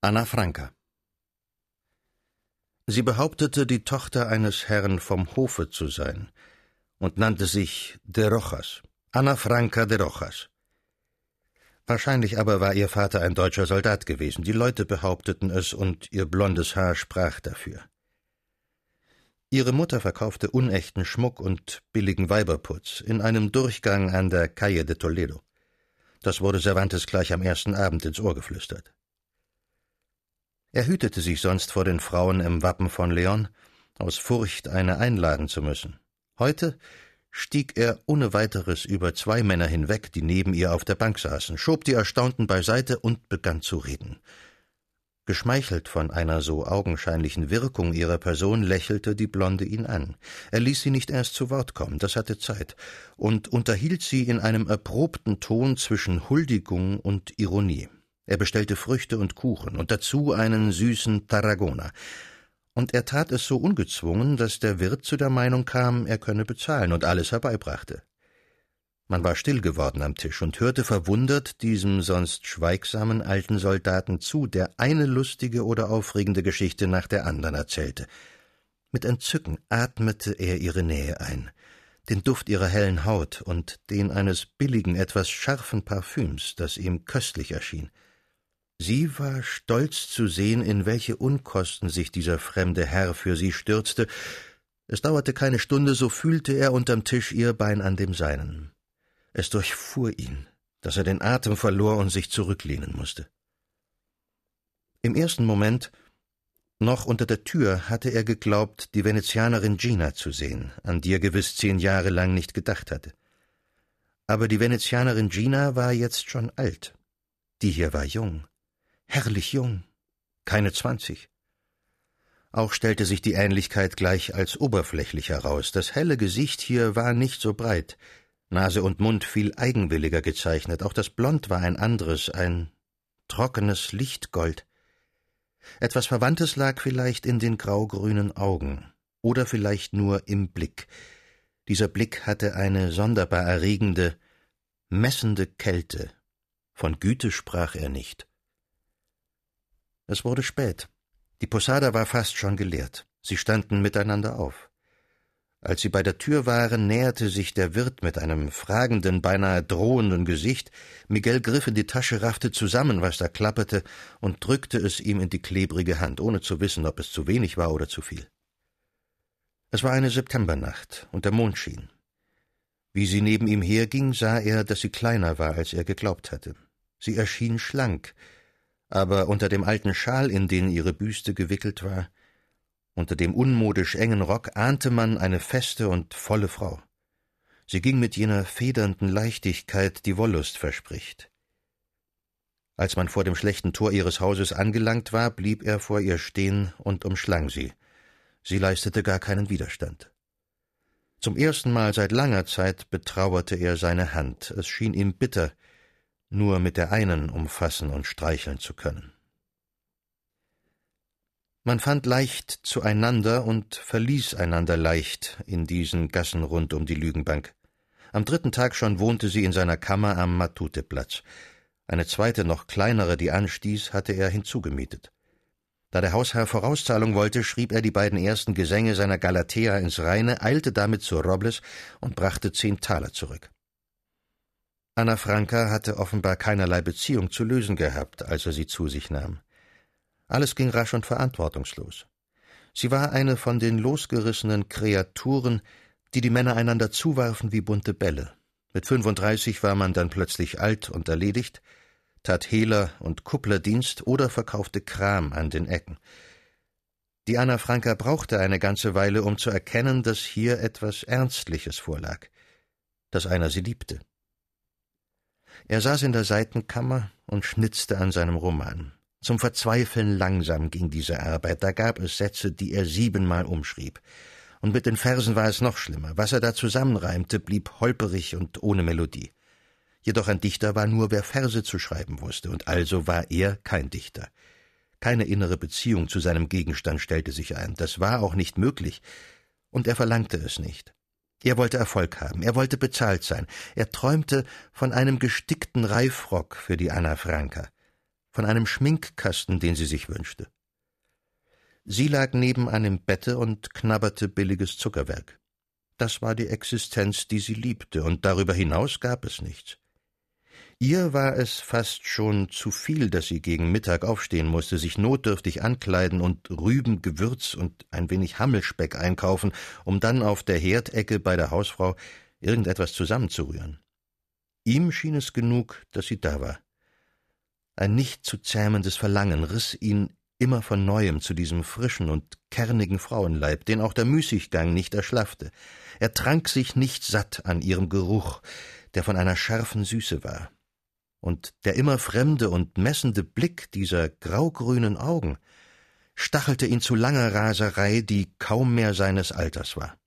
Anna Franka Sie behauptete, die Tochter eines Herrn vom Hofe zu sein und nannte sich de Rojas, Anna Franka de Rojas. Wahrscheinlich aber war ihr Vater ein deutscher Soldat gewesen, die Leute behaupteten es und ihr blondes Haar sprach dafür. Ihre Mutter verkaufte unechten Schmuck und billigen Weiberputz in einem Durchgang an der Calle de Toledo. Das wurde Cervantes gleich am ersten Abend ins Ohr geflüstert. Er hütete sich sonst vor den Frauen im Wappen von Leon, aus Furcht, eine einladen zu müssen. Heute stieg er ohne weiteres über zwei Männer hinweg, die neben ihr auf der Bank saßen, schob die Erstaunten beiseite und begann zu reden. Geschmeichelt von einer so augenscheinlichen Wirkung ihrer Person lächelte die Blonde ihn an. Er ließ sie nicht erst zu Wort kommen, das hatte Zeit, und unterhielt sie in einem erprobten Ton zwischen Huldigung und Ironie. Er bestellte Früchte und Kuchen und dazu einen süßen Tarragona. Und er tat es so ungezwungen, dass der Wirt zu der Meinung kam, er könne bezahlen und alles herbeibrachte. Man war still geworden am Tisch und hörte verwundert diesem sonst schweigsamen alten Soldaten zu, der eine lustige oder aufregende Geschichte nach der anderen erzählte. Mit Entzücken atmete er ihre Nähe ein, den Duft ihrer hellen Haut und den eines billigen, etwas scharfen Parfüms, das ihm köstlich erschien. Sie war stolz zu sehen, in welche Unkosten sich dieser fremde Herr für sie stürzte. Es dauerte keine Stunde, so fühlte er unterm Tisch ihr Bein an dem seinen. Es durchfuhr ihn, dass er den Atem verlor und sich zurücklehnen musste. Im ersten Moment, noch unter der Tür, hatte er geglaubt, die Venezianerin Gina zu sehen, an die er gewiss zehn Jahre lang nicht gedacht hatte. Aber die Venezianerin Gina war jetzt schon alt. Die hier war jung, herrlich jung, keine zwanzig. Auch stellte sich die Ähnlichkeit gleich als oberflächlich heraus. Das helle Gesicht hier war nicht so breit, Nase und Mund viel eigenwilliger gezeichnet, auch das Blond war ein anderes, ein trockenes Lichtgold. Etwas Verwandtes lag vielleicht in den graugrünen Augen, oder vielleicht nur im Blick. Dieser Blick hatte eine sonderbar erregende, messende Kälte. Von Güte sprach er nicht. Es wurde spät. Die Posada war fast schon geleert. Sie standen miteinander auf. Als sie bei der Tür waren, näherte sich der Wirt mit einem fragenden, beinahe drohenden Gesicht. Miguel griff in die Tasche, raffte zusammen, was da klapperte, und drückte es ihm in die klebrige Hand, ohne zu wissen, ob es zu wenig war oder zu viel. Es war eine Septembernacht, und der Mond schien. Wie sie neben ihm herging, sah er, dass sie kleiner war, als er geglaubt hatte. Sie erschien schlank, aber unter dem alten Schal, in den ihre Büste gewickelt war, unter dem unmodisch engen Rock ahnte man eine feste und volle Frau. Sie ging mit jener federnden Leichtigkeit, die Wollust verspricht. Als man vor dem schlechten Tor ihres Hauses angelangt war, blieb er vor ihr stehen und umschlang sie. Sie leistete gar keinen Widerstand. Zum ersten Mal seit langer Zeit betrauerte er seine Hand. Es schien ihm bitter, nur mit der einen umfassen und streicheln zu können. Man fand leicht zueinander und verließ einander leicht in diesen Gassen rund um die Lügenbank. Am dritten Tag schon wohnte sie in seiner Kammer am Matuteplatz. Eine zweite, noch kleinere, die anstieß, hatte er hinzugemietet. Da der Hausherr Vorauszahlung wollte, schrieb er die beiden ersten Gesänge seiner Galatea ins Reine, eilte damit zu Robles und brachte zehn Taler zurück. Anna Franka hatte offenbar keinerlei Beziehung zu lösen gehabt, als er sie zu sich nahm. Alles ging rasch und verantwortungslos. Sie war eine von den losgerissenen Kreaturen, die die Männer einander zuwarfen wie bunte Bälle. Mit 35 war man dann plötzlich alt und erledigt, tat Hehler und Kupplerdienst oder verkaufte Kram an den Ecken. Die Anna Franka brauchte eine ganze Weile, um zu erkennen, dass hier etwas Ernstliches vorlag, dass einer sie liebte. Er saß in der Seitenkammer und schnitzte an seinem Roman. Zum Verzweifeln langsam ging diese Arbeit, da gab es Sätze, die er siebenmal umschrieb. Und mit den Versen war es noch schlimmer. Was er da zusammenreimte, blieb holperig und ohne Melodie. Jedoch ein Dichter war nur, wer Verse zu schreiben wusste, und also war er kein Dichter. Keine innere Beziehung zu seinem Gegenstand stellte sich ein, das war auch nicht möglich, und er verlangte es nicht. Er wollte Erfolg haben, er wollte bezahlt sein, er träumte von einem gestickten Reifrock für die Anna Franka von einem Schminkkasten, den sie sich wünschte. Sie lag neben einem Bette und knabberte billiges Zuckerwerk. Das war die Existenz, die sie liebte, und darüber hinaus gab es nichts. Ihr war es fast schon zu viel, dass sie gegen Mittag aufstehen musste, sich notdürftig ankleiden und Rüben, Gewürz und ein wenig Hammelspeck einkaufen, um dann auf der Herdecke bei der Hausfrau irgendetwas zusammenzurühren. Ihm schien es genug, dass sie da war. Ein nicht zu zähmendes Verlangen riss ihn immer von neuem zu diesem frischen und kernigen Frauenleib, den auch der Müßiggang nicht erschlaffte. Er trank sich nicht satt an ihrem Geruch, der von einer scharfen Süße war. Und der immer fremde und messende Blick dieser graugrünen Augen stachelte ihn zu langer Raserei, die kaum mehr seines Alters war.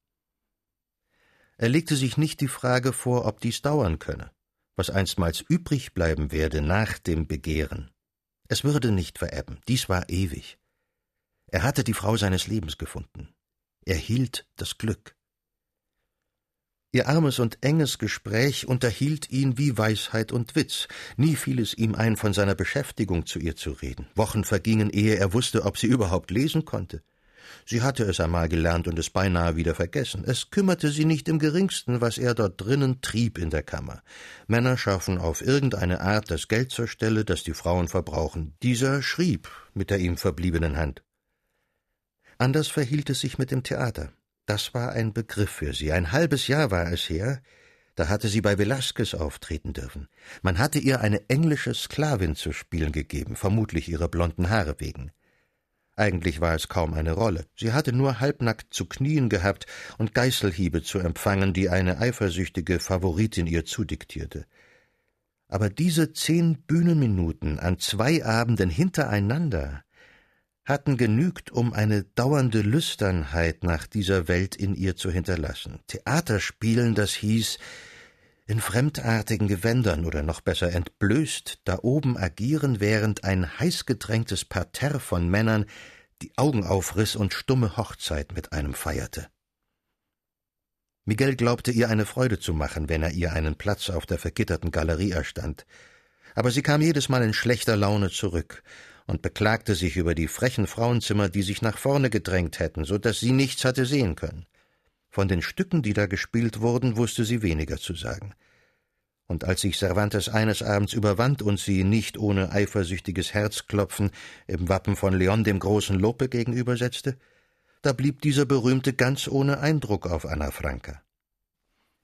Er legte sich nicht die Frage vor, ob dies dauern könne, was einstmals übrig bleiben werde nach dem Begehren. Es würde nicht verebben, dies war ewig. Er hatte die Frau seines Lebens gefunden. Er hielt das Glück. Ihr armes und enges Gespräch unterhielt ihn wie Weisheit und Witz. Nie fiel es ihm ein, von seiner Beschäftigung zu ihr zu reden. Wochen vergingen, ehe er wusste, ob sie überhaupt lesen konnte. Sie hatte es einmal gelernt und es beinahe wieder vergessen. Es kümmerte sie nicht im geringsten, was er dort drinnen trieb in der Kammer. Männer schaffen auf irgendeine Art das Geld zur Stelle, das die Frauen verbrauchen. Dieser schrieb mit der ihm verbliebenen Hand. Anders verhielt es sich mit dem Theater. Das war ein Begriff für sie. Ein halbes Jahr war es her, da hatte sie bei Velasquez auftreten dürfen. Man hatte ihr eine englische Sklavin zu spielen gegeben, vermutlich ihrer blonden Haare wegen. Eigentlich war es kaum eine Rolle. Sie hatte nur halbnackt zu knien gehabt und Geißelhiebe zu empfangen, die eine eifersüchtige Favoritin ihr zudiktierte. Aber diese zehn Bühnenminuten an zwei Abenden hintereinander hatten genügt, um eine dauernde Lüsternheit nach dieser Welt in ihr zu hinterlassen. Theaterspielen, das hieß, in fremdartigen Gewändern oder noch besser entblößt da oben agieren, während ein heißgedrängtes Parterre von Männern die Augen aufriss und stumme Hochzeit mit einem feierte. Miguel glaubte ihr eine Freude zu machen, wenn er ihr einen Platz auf der vergitterten Galerie erstand. Aber sie kam jedes Mal in schlechter Laune zurück und beklagte sich über die frechen Frauenzimmer, die sich nach vorne gedrängt hätten, so dass sie nichts hatte sehen können. Von den Stücken, die da gespielt wurden, wusste sie weniger zu sagen. Und als sich Cervantes eines Abends überwand und sie nicht ohne eifersüchtiges Herzklopfen im Wappen von Leon dem großen Lope gegenübersetzte, da blieb dieser Berühmte ganz ohne Eindruck auf Anna Franka.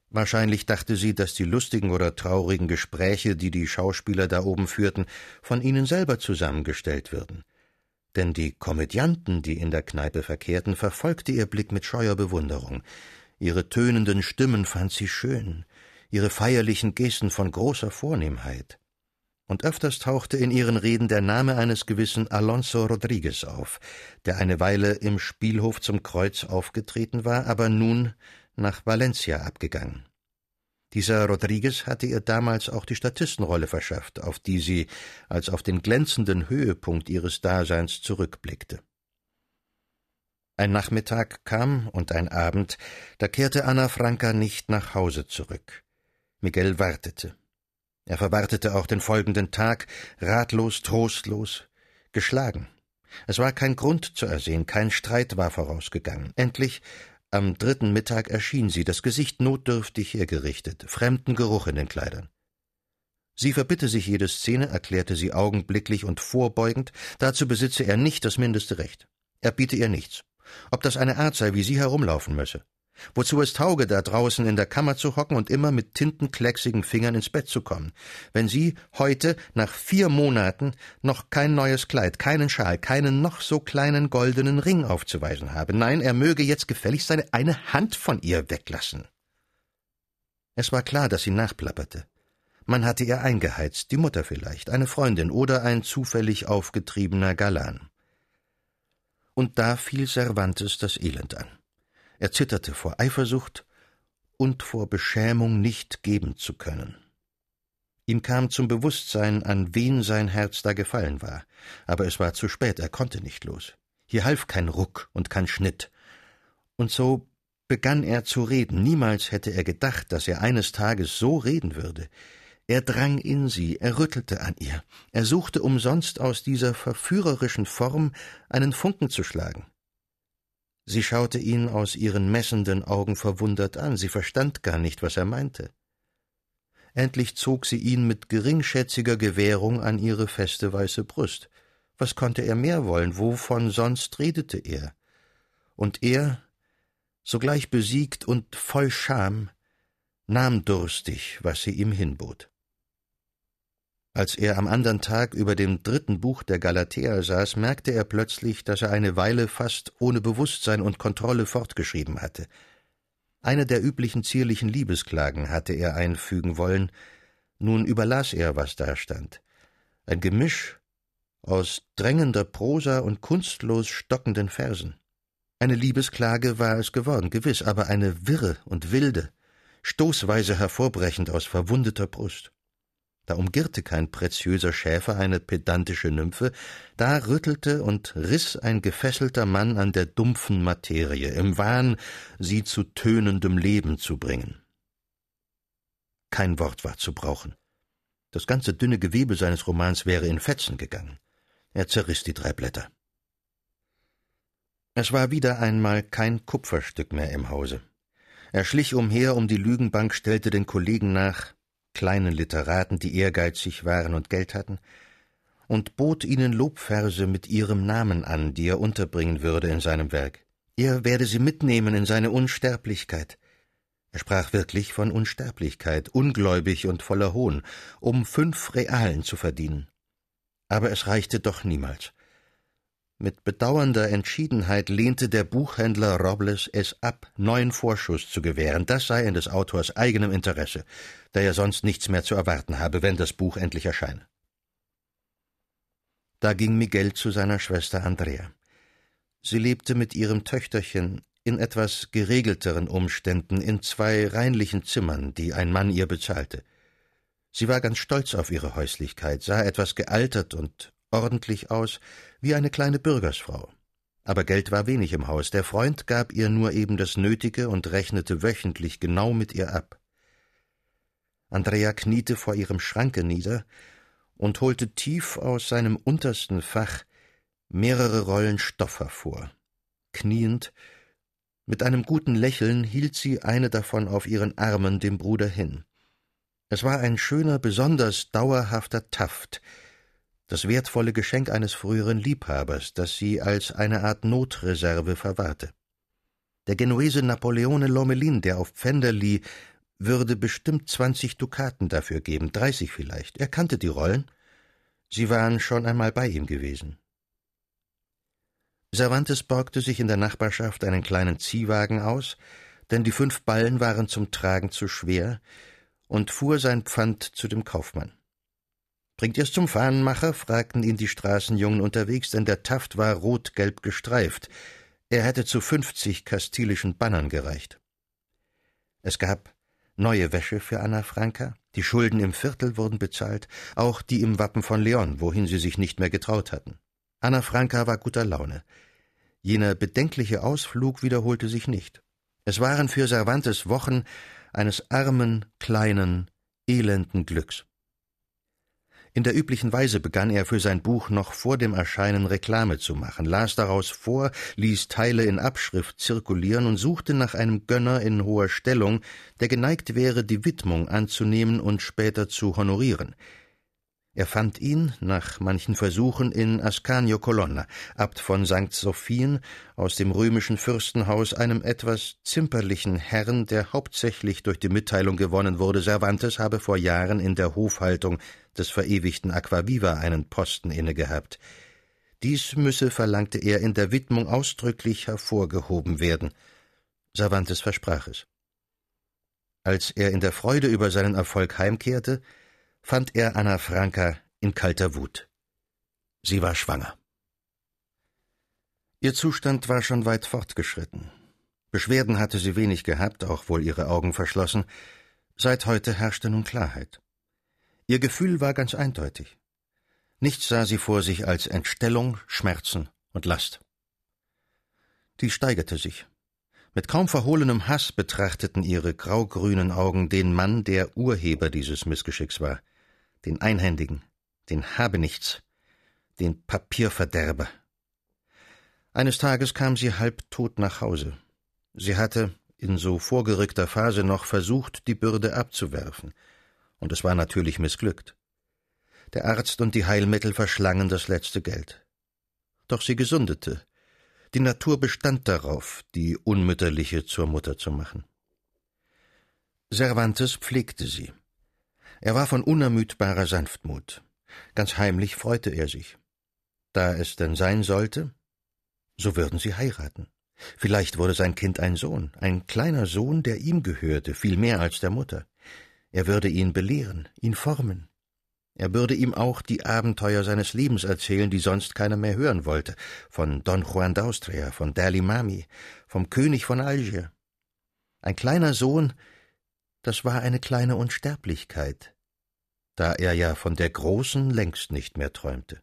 Wahrscheinlich dachte sie, dass die lustigen oder traurigen Gespräche, die die Schauspieler da oben führten, von ihnen selber zusammengestellt würden. Denn die Komödianten, die in der Kneipe verkehrten, verfolgte ihr Blick mit scheuer Bewunderung. Ihre tönenden Stimmen fand sie schön, ihre feierlichen Gesten von großer Vornehmheit. Und öfters tauchte in ihren Reden der Name eines gewissen Alonso Rodriguez auf, der eine Weile im Spielhof zum Kreuz aufgetreten war, aber nun nach Valencia abgegangen. Dieser Rodriguez hatte ihr damals auch die Statistenrolle verschafft, auf die sie als auf den glänzenden Höhepunkt ihres Daseins zurückblickte. Ein Nachmittag kam und ein Abend, da kehrte Anna Franca nicht nach Hause zurück. Miguel wartete. Er verwartete auch den folgenden Tag, ratlos, trostlos, geschlagen. Es war kein Grund zu ersehen, kein Streit war vorausgegangen. Endlich am dritten Mittag erschien sie, das Gesicht notdürftig hergerichtet, fremden Geruch in den Kleidern. Sie verbitte sich jede Szene, erklärte sie augenblicklich und vorbeugend, dazu besitze er nicht das mindeste Recht. Er biete ihr nichts. Ob das eine Art sei, wie sie herumlaufen müsse. Wozu es tauge, da draußen in der Kammer zu hocken und immer mit tintenklecksigen Fingern ins Bett zu kommen, wenn sie heute, nach vier Monaten, noch kein neues Kleid, keinen Schal, keinen noch so kleinen goldenen Ring aufzuweisen habe. Nein, er möge jetzt gefälligst seine eine Hand von ihr weglassen. Es war klar, dass sie nachplapperte. Man hatte ihr eingeheizt, die Mutter vielleicht, eine Freundin oder ein zufällig aufgetriebener Galan. Und da fiel Cervantes das Elend an. Er zitterte vor Eifersucht und vor Beschämung nicht geben zu können. Ihm kam zum Bewusstsein, an wen sein Herz da gefallen war, aber es war zu spät, er konnte nicht los. Hier half kein Ruck und kein Schnitt. Und so begann er zu reden. Niemals hätte er gedacht, dass er eines Tages so reden würde. Er drang in sie, er rüttelte an ihr, er suchte umsonst aus dieser verführerischen Form einen Funken zu schlagen. Sie schaute ihn aus ihren messenden Augen verwundert an, sie verstand gar nicht, was er meinte. Endlich zog sie ihn mit geringschätziger Gewährung an ihre feste weiße Brust. Was konnte er mehr wollen? Wovon sonst redete er? Und er, sogleich besiegt und voll Scham, nahm durstig, was sie ihm hinbot. Als er am andern Tag über dem dritten Buch der Galatea saß, merkte er plötzlich, dass er eine Weile fast ohne Bewusstsein und Kontrolle fortgeschrieben hatte. Eine der üblichen zierlichen Liebesklagen hatte er einfügen wollen, nun überlas er, was da stand. Ein Gemisch aus drängender Prosa und kunstlos stockenden Versen. Eine Liebesklage war es geworden, gewiss, aber eine wirre und wilde, stoßweise hervorbrechend aus verwundeter Brust. Da umgirrte kein preziöser Schäfer eine pedantische Nymphe, da rüttelte und riß ein gefesselter Mann an der dumpfen Materie, im Wahn, sie zu tönendem Leben zu bringen. Kein Wort war zu brauchen. Das ganze dünne Gewebe seines Romans wäre in Fetzen gegangen. Er zerriß die drei Blätter. Es war wieder einmal kein Kupferstück mehr im Hause. Er schlich umher um die Lügenbank, stellte den Kollegen nach, kleinen Literaten, die ehrgeizig waren und Geld hatten, und bot ihnen Lobverse mit ihrem Namen an, die er unterbringen würde in seinem Werk. Er werde sie mitnehmen in seine Unsterblichkeit. Er sprach wirklich von Unsterblichkeit, ungläubig und voller Hohn, um fünf Realen zu verdienen. Aber es reichte doch niemals. Mit bedauernder Entschiedenheit lehnte der Buchhändler Robles es ab, neuen Vorschuss zu gewähren. Das sei in des Autors eigenem Interesse, da er sonst nichts mehr zu erwarten habe, wenn das Buch endlich erscheine. Da ging Miguel zu seiner Schwester Andrea. Sie lebte mit ihrem Töchterchen in etwas geregelteren Umständen in zwei reinlichen Zimmern, die ein Mann ihr bezahlte. Sie war ganz stolz auf ihre Häuslichkeit, sah etwas gealtert und ordentlich aus, wie eine kleine Bürgersfrau. Aber Geld war wenig im Haus, der Freund gab ihr nur eben das Nötige und rechnete wöchentlich genau mit ihr ab. Andrea kniete vor ihrem Schranke nieder und holte tief aus seinem untersten Fach mehrere Rollen Stoff hervor. Kniend, mit einem guten Lächeln hielt sie eine davon auf ihren Armen dem Bruder hin. Es war ein schöner, besonders dauerhafter Taft, das wertvolle Geschenk eines früheren Liebhabers, das sie als eine Art Notreserve verwahrte. Der Genuese Napoleone Lomelin, der auf Pfänder lieh, würde bestimmt zwanzig Dukaten dafür geben, dreißig vielleicht. Er kannte die Rollen. Sie waren schon einmal bei ihm gewesen. Cervantes borgte sich in der Nachbarschaft einen kleinen Ziehwagen aus, denn die fünf Ballen waren zum Tragen zu schwer, und fuhr sein Pfand zu dem Kaufmann. Bringt ihr's zum Fahnenmacher? fragten ihn die Straßenjungen unterwegs, denn der Taft war rot-gelb gestreift. Er hätte zu fünfzig kastilischen Bannern gereicht. Es gab neue Wäsche für Anna Franka, die Schulden im Viertel wurden bezahlt, auch die im Wappen von Leon, wohin sie sich nicht mehr getraut hatten. Anna Franka war guter Laune. Jener bedenkliche Ausflug wiederholte sich nicht. Es waren für Cervantes Wochen eines armen, kleinen, elenden Glücks. In der üblichen Weise begann er für sein Buch noch vor dem Erscheinen Reklame zu machen, las daraus vor, ließ Teile in Abschrift zirkulieren und suchte nach einem Gönner in hoher Stellung, der geneigt wäre, die Widmung anzunehmen und später zu honorieren. Er fand ihn, nach manchen Versuchen, in Ascanio Colonna, Abt von St. Sophien, aus dem römischen Fürstenhaus, einem etwas zimperlichen Herrn, der hauptsächlich durch die Mitteilung gewonnen wurde, Cervantes habe vor Jahren in der Hofhaltung des verewigten Aquaviva einen Posten innegehabt. Dies müsse, verlangte er, in der Widmung ausdrücklich hervorgehoben werden. Cervantes versprach es. Als er in der Freude über seinen Erfolg heimkehrte, fand er Anna Franka in kalter Wut. Sie war schwanger. Ihr Zustand war schon weit fortgeschritten. Beschwerden hatte sie wenig gehabt, auch wohl ihre Augen verschlossen. Seit heute herrschte nun Klarheit. Ihr Gefühl war ganz eindeutig. Nichts sah sie vor sich als Entstellung, Schmerzen und Last. Die steigerte sich. Mit kaum verhohlenem Hass betrachteten ihre graugrünen Augen den Mann, der Urheber dieses Missgeschicks war, den Einhändigen, den Habenichts, den Papierverderber. Eines Tages kam sie halbtot nach Hause. Sie hatte, in so vorgerückter Phase noch, versucht, die Bürde abzuwerfen, und es war natürlich missglückt. Der Arzt und die Heilmittel verschlangen das letzte Geld. Doch sie gesundete, die Natur bestand darauf, die Unmütterliche zur Mutter zu machen. Cervantes pflegte sie. Er war von unermüdbarer Sanftmut. Ganz heimlich freute er sich. Da es denn sein sollte, so würden sie heiraten. Vielleicht wurde sein Kind ein Sohn, ein kleiner Sohn, der ihm gehörte, viel mehr als der Mutter. Er würde ihn belehren, ihn formen, er würde ihm auch die Abenteuer seines Lebens erzählen, die sonst keiner mehr hören wollte, von Don Juan d'Austria, von Dalimami, vom König von Algier. Ein kleiner Sohn, das war eine kleine Unsterblichkeit, da er ja von der großen längst nicht mehr träumte.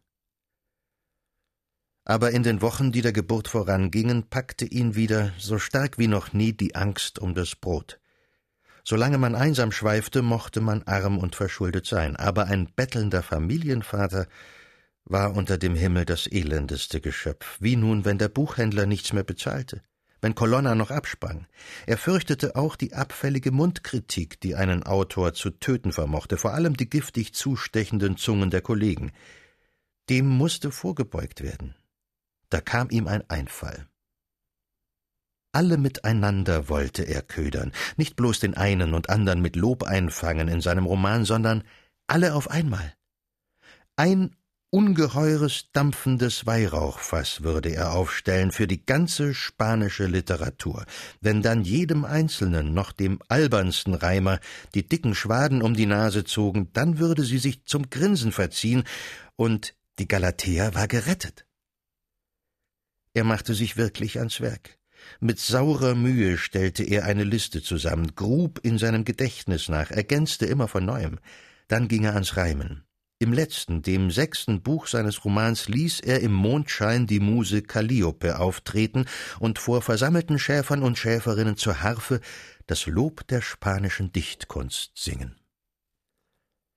Aber in den Wochen, die der Geburt vorangingen, packte ihn wieder so stark wie noch nie die Angst um das Brot. Solange man einsam schweifte, mochte man arm und verschuldet sein, aber ein bettelnder Familienvater war unter dem Himmel das elendeste Geschöpf, wie nun, wenn der Buchhändler nichts mehr bezahlte, wenn Colonna noch absprang. Er fürchtete auch die abfällige Mundkritik, die einen Autor zu töten vermochte, vor allem die giftig zustechenden Zungen der Kollegen. Dem musste vorgebeugt werden. Da kam ihm ein Einfall. Alle miteinander wollte er ködern, nicht bloß den einen und andern mit Lob einfangen in seinem Roman, sondern alle auf einmal. Ein ungeheures dampfendes Weihrauchfass würde er aufstellen für die ganze spanische Literatur, wenn dann jedem Einzelnen, noch dem albernsten Reimer, die dicken Schwaden um die Nase zogen, dann würde sie sich zum Grinsen verziehen, und die Galatea war gerettet. Er machte sich wirklich ans Werk. Mit saurer Mühe stellte er eine Liste zusammen, grub in seinem Gedächtnis nach, ergänzte immer von neuem. Dann ging er ans Reimen. Im letzten, dem sechsten Buch seines Romans ließ er im Mondschein die Muse Calliope auftreten und vor versammelten Schäfern und Schäferinnen zur Harfe das Lob der spanischen Dichtkunst singen.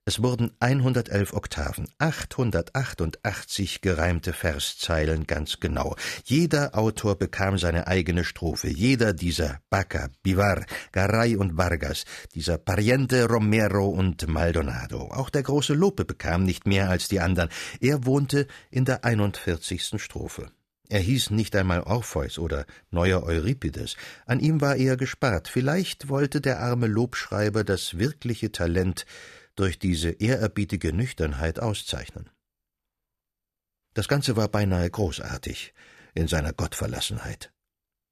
Es wurden 111 Oktaven, 888 gereimte Verszeilen ganz genau. Jeder Autor bekam seine eigene Strophe. Jeder dieser Baca, Bivar, Garay und Vargas, dieser Pariente, Romero und Maldonado. Auch der große Lope bekam nicht mehr als die anderen. Er wohnte in der 41. Strophe. Er hieß nicht einmal Orpheus oder neuer Euripides. An ihm war eher gespart. Vielleicht wollte der arme Lobschreiber das wirkliche Talent durch diese ehrerbietige Nüchternheit auszeichnen. Das Ganze war beinahe großartig in seiner Gottverlassenheit.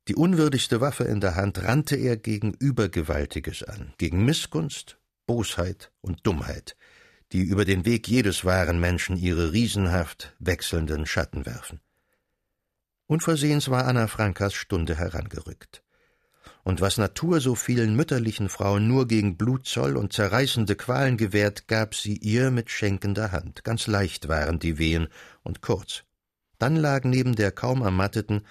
Die unwürdigste Waffe in der Hand rannte er gegen Übergewaltiges an, gegen Missgunst, Bosheit und Dummheit, die über den Weg jedes wahren Menschen ihre riesenhaft wechselnden Schatten werfen. Unversehens war Anna Frankas Stunde herangerückt und was Natur so vielen mütterlichen Frauen nur gegen Blutzoll und zerreißende Qualen gewährt, gab sie ihr mit schenkender Hand. Ganz leicht waren die Wehen und kurz. Dann lag neben der kaum ermatteten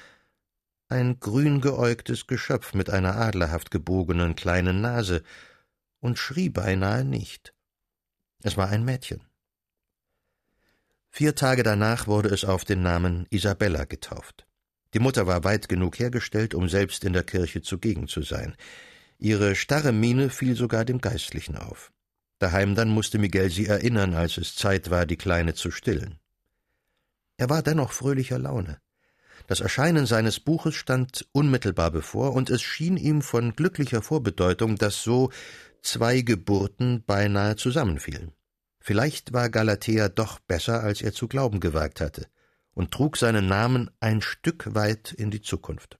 ein grün geäugtes Geschöpf mit einer adlerhaft gebogenen kleinen Nase und schrie beinahe nicht. Es war ein Mädchen. Vier Tage danach wurde es auf den Namen Isabella getauft. Die Mutter war weit genug hergestellt, um selbst in der Kirche zugegen zu sein. Ihre starre Miene fiel sogar dem Geistlichen auf. Daheim dann musste Miguel sie erinnern, als es Zeit war, die Kleine zu stillen. Er war dennoch fröhlicher Laune. Das Erscheinen seines Buches stand unmittelbar bevor, und es schien ihm von glücklicher Vorbedeutung, dass so zwei Geburten beinahe zusammenfielen. Vielleicht war Galatea doch besser, als er zu glauben gewagt hatte und trug seinen Namen ein Stück weit in die Zukunft.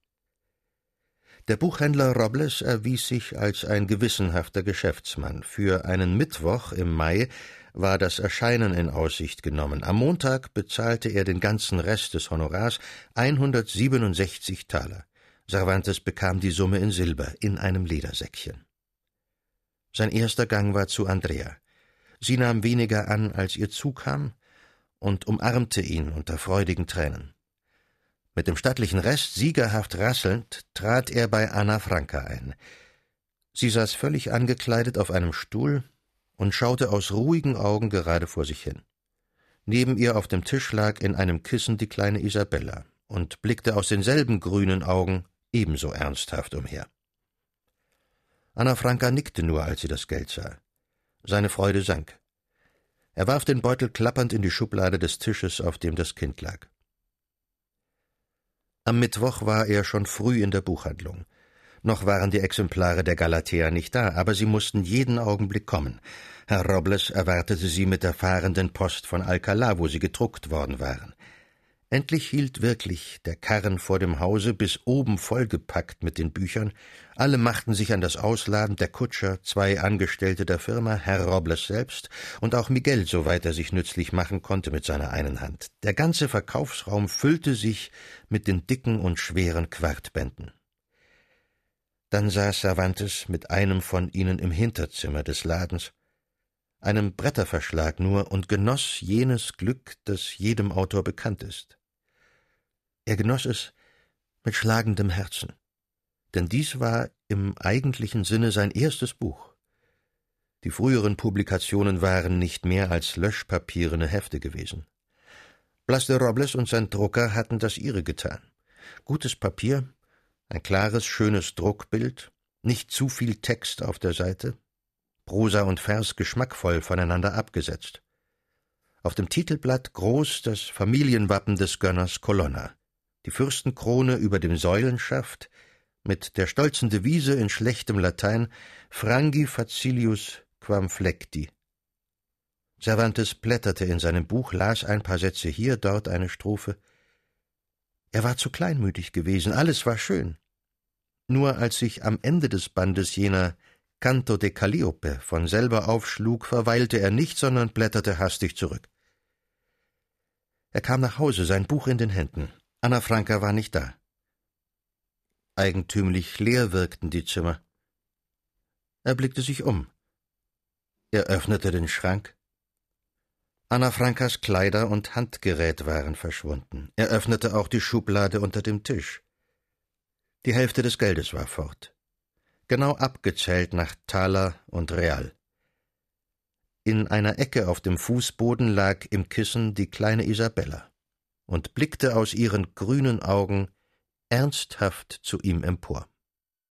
Der Buchhändler Robles erwies sich als ein gewissenhafter Geschäftsmann. Für einen Mittwoch im Mai war das Erscheinen in Aussicht genommen. Am Montag bezahlte er den ganzen Rest des Honorars 167 Taler. Cervantes bekam die Summe in Silber in einem Ledersäckchen. Sein erster Gang war zu Andrea. Sie nahm weniger an, als ihr zukam, und umarmte ihn unter freudigen Tränen. Mit dem stattlichen Rest siegerhaft rasselnd trat er bei Anna Franka ein. Sie saß völlig angekleidet auf einem Stuhl und schaute aus ruhigen Augen gerade vor sich hin. Neben ihr auf dem Tisch lag in einem Kissen die kleine Isabella und blickte aus denselben grünen Augen ebenso ernsthaft umher. Anna Franka nickte nur, als sie das Geld sah. Seine Freude sank. Er warf den Beutel klappernd in die Schublade des Tisches, auf dem das Kind lag. Am Mittwoch war er schon früh in der Buchhandlung. Noch waren die Exemplare der Galatea nicht da, aber sie mussten jeden Augenblick kommen. Herr Robles erwartete sie mit der fahrenden Post von Alcalá, wo sie gedruckt worden waren. Endlich hielt wirklich der Karren vor dem Hause bis oben vollgepackt mit den Büchern. Alle machten sich an das Ausladen, der Kutscher, zwei Angestellte der Firma, Herr Robles selbst und auch Miguel, soweit er sich nützlich machen konnte mit seiner einen Hand. Der ganze Verkaufsraum füllte sich mit den dicken und schweren Quartbänden. Dann saß Cervantes mit einem von ihnen im Hinterzimmer des Ladens, einem Bretterverschlag nur, und genoss jenes Glück, das jedem Autor bekannt ist. Er genoss es mit schlagendem Herzen, denn dies war im eigentlichen Sinne sein erstes Buch. Die früheren Publikationen waren nicht mehr als löschpapierene Hefte gewesen. Blas de Robles und sein Drucker hatten das ihre getan. Gutes Papier, ein klares, schönes Druckbild, nicht zu viel Text auf der Seite, Prosa und Vers geschmackvoll voneinander abgesetzt. Auf dem Titelblatt groß das Familienwappen des Gönners Colonna, die Fürstenkrone über dem Säulenschaft mit der stolzen Devise in schlechtem Latein Frangi facilius quam flecti. Cervantes blätterte in seinem Buch, las ein paar Sätze hier, dort eine Strophe. Er war zu kleinmütig gewesen, alles war schön. Nur als sich am Ende des Bandes jener Canto de Calliope von selber aufschlug, verweilte er nicht, sondern blätterte hastig zurück. Er kam nach Hause, sein Buch in den Händen. Anna Franka war nicht da. Eigentümlich leer wirkten die Zimmer. Er blickte sich um. Er öffnete den Schrank. Anna Frankas Kleider und Handgerät waren verschwunden. Er öffnete auch die Schublade unter dem Tisch. Die Hälfte des Geldes war fort genau abgezählt nach Taler und Real. In einer Ecke auf dem Fußboden lag im Kissen die kleine Isabella und blickte aus ihren grünen Augen ernsthaft zu ihm empor.